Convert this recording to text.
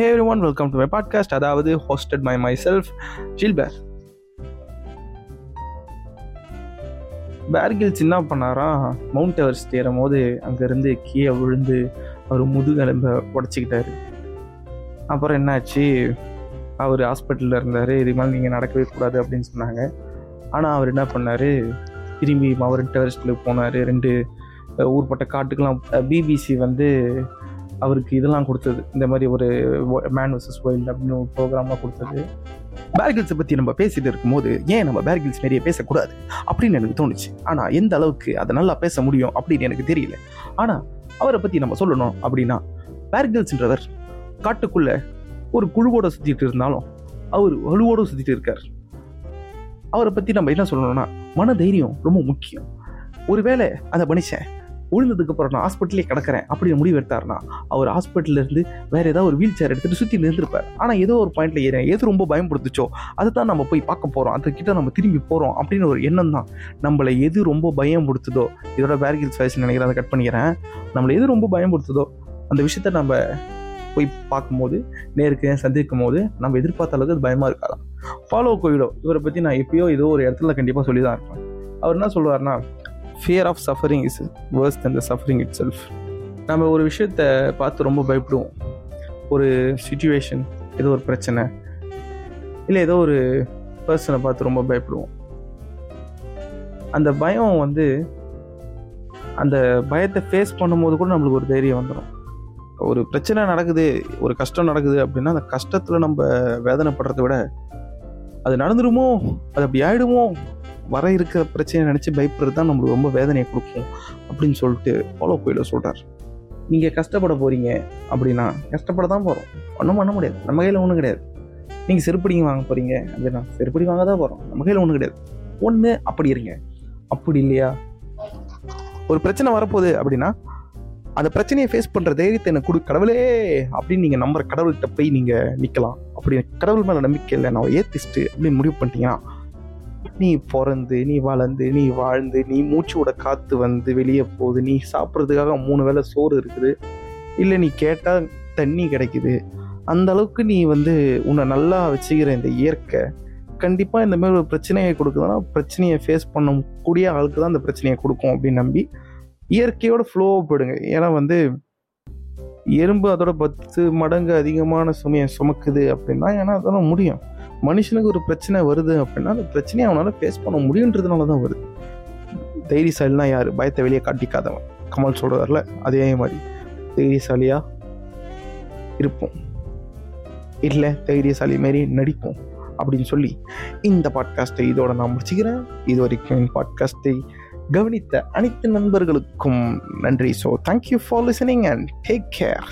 Hey everyone welcome to my podcast அதாவது hosted by myself ஜில்பேர் பேர்கில்ஸ் என்ன பண்ணாராம் மவுண்ட் எவரெஸ்ட் ஏறும் போது அங்கேருந்து கீழே விழுந்து அவர் முதுகெலும்பை உடச்சிக்கிட்டாரு. அப்புறம் என்னாச்சு? அவர் ஹாஸ்பிட்டலில் இருந்தார். இது மாதிரி நீங்கள் நடக்கவே கூடாது அப்படின்னு சொன்னாங்க. ஆனால் அவர் என்ன பண்ணார்? திரும்பி மவுண்ட் எவரெஸ்ட்டில் போனார். ரெண்டு ஊர்பட்ட காட்டுக்கெல்லாம் பிபிசி வந்து அவருக்கு இதெல்லாம் கொடுத்தது. இந்த மாதிரி ஒரு மேன் வர்சஸ் வைல்டு அப்படின்னு ஒரு கொடுத்தது. பேர்கில்ஸை பற்றி நம்ம பேசிட்டு இருக்கும்போது ஏன் நம்ம பேர்கில்ஸ் நிறைய பேசக்கூடாது? அப்படின்னு எனக்கு தோணுச்சு. ஆனால் எந்த அளவுக்கு அதை நல்லா பேச முடியும் அப்படின்னு எனக்கு தெரியல. ஆனால் அவரை பற்றி நம்ம சொல்லணும் அப்படின்னா பேர்கில்ஸ்ன்றவர் காட்டுக்குள்ளே ஒரு குழுவோட சுற்றிட்டு இருந்தாலும் அவர் வலுவோட சுற்றிட்டு இருக்கார். அவரை பற்றி நம்ம என்ன சொல்லணும்னா மன தைரியம் ரொம்ப முக்கியம். ஒருவேளை அதை மனுஷன் விழுந்ததுக்கு அப்புறம் நான் ஹாஸ்பிட்டலே கிடக்கிறேன் அப்படின்னு முடிவு எடுத்தார்னா அவர் ஹாஸ்பிட்டல்ல இருந்து ஏதாவது ஒரு வீல் சேர் எடுத்துகிட்டு சுற்றி நின்றுருப்பார். ஆனால் ஏதோ ஒரு பாயிண்ட்ல ஏறேன் எது ரொம்ப பயம்படுத்துச்சோ அதை தான் நம்ம போய் பார்க்க போகிறோம் அதுக்கிட்ட நம்ம திரும்பி போகிறோம் அப்படின்னு ஒரு எண்ணம் தான். நம்மளை எது ரொம்ப பயம் கொடுத்ததோ இதோட பேர்கில் வயசு நினைக்கிறேன் அதை கட் பண்ணிக்கிறேன். நம்மளை எது ரொம்ப பயம்படுத்துதோ அந்த விஷயத்த நம்ம போய் பார்க்கும்போது நேருக்கு சந்திக்கும் போது நம்ம எதிர்பார்த்த அளவுக்கு அது பயமாக இருக்காதான் ஃபாலோ கோயிலோ இவரை பற்றி நான் எப்பயோ ஏதோ ஒரு இடத்துல கண்டிப்பாக சொல்லி தான் இருப்பேன். அவர் என்ன சொல்லுவார்னா fear of suffering is worse than the suffering itself நம்ம ஒரு விஷயத்த பார்த்து ரொம்ப பயப்படுவோம். ஒரு சுச்சுவேஷன் ஏதோ ஒரு பிரச்சனை இல்லை ஏதோ ஒரு பர்சனை பார்த்து ரொம்ப பயப்படுவோம். அந்த பயம் வந்து அந்த பயத்தை ஃபேஸ் பண்ணும்போது கூட நம்மளுக்கு ஒரு தைரியம் வந்துடும் ஒரு பிரச்சனை நடக்குது ஒரு கஷ்டம் நடக்குது அப்படின்னா அந்த கஷ்டத்தில் நம்ம வேதனைப்படுறத விட அது நடந்துருமோ அது அப்படி ஆயிடுமோ வர இருக்கிற பிரச்சனையை நினச்சி பயப்படுறது தான் நம்மளுக்கு ரொம்ப வேதனையை கொடுக்கும் அப்படின்னு சொல்லிட்டு ஃபாலோ கோயில சொல்கிறார் நீங்கள் கஷ்டப்பட போகிறீங்க அப்படின்னா கஷ்டப்பட தான் போகிறோம் ஒன்றும் பண்ண முடியாது. நம்ம கையில் ஒன்றும் கிடையாது. நீங்கள் செருப்படிங்க வாங்க போகிறீங்க அப்படின்னா செருப்படி வாங்க தான் போகிறோம் நம்ம கையில் ஒன்றும் கிடையாது. ஒன்று அப்படி இருங்க. அப்படி இல்லையா? ஒரு பிரச்சனை வரப்போகுது அப்படின்னா அந்த பிரச்சனையை ஃபேஸ் பண்ணுற தைரியத்தை எனக்கு கொடு கடவுளே அப்படின்னு நீங்கள் நம்புற கடவுள்கிட்ட போய் நீங்கள் நிற்கலாம் அப்படி கடவுள் மேலே நம்பிக்கை இல்லை. நான் ஏத்திஸ்ட்டு அப்படின்னு முடிவு பண்ணிட்டீங்கன்னா நீ பிறந்து நீ வளர்ந்து நீ வாழ்ந்து நீ மூச்சோட காற்று வந்து வெளியே போகுது நீ சாப்பிட்றதுக்காக மூணு வேளை சோறு இருக்குது. இல்லை நீ கேட்டால் தண்ணி கிடைக்குது. அந்த அளவுக்கு நீ வந்து உன்னை நல்லா வச்சுக்கிற இந்த இயற்கை. கண்டிப்பாக இந்த மாதிரி ஒரு பிரச்சனையை கொடுக்குதுன்னா பிரச்சனையை ஃபேஸ் பண்ணக்கூடிய ஆளுக்கு தான் அந்த பிரச்சனையை கொடுக்கும் அப்படின்னு நம்பி இயற்கையோட ஃப்ளோவாக போயிடுங்க. ஏன்னா வந்து எறும்பு அதோட பத்து மடங்கு அதிகமான சுமையை சுமக்குது அப்படின்னா ஏன்னா அதெல்லாம் முடியும். மனுஷனுக்கு ஒரு பிரச்சனை வருது அப்படின்னா அந்த பிரச்சனையை அவனால் ஃபேஸ் பண்ண முடியுன்றதுனால தான் வருது. தைரியசாலினா யார்? பயத்தை வெளியே காட்டிக்காதவன். கமல் சொல்கிறார்ல அதே மாதிரி. தைரியசாலியாக இருப்போம். இல்லை தைரியசாலி மாரி நடிப்போம் அப்படின்னு சொல்லி இந்த பாட்காஸ்ட்டை இதோட நான் முடிச்சுக்கிறேன். இது வரைக்கும் பாட்காஸ்ட்டை கவனித்த அனைத்து நண்பர்களுக்கும் நன்றி. So thank you for listening and take care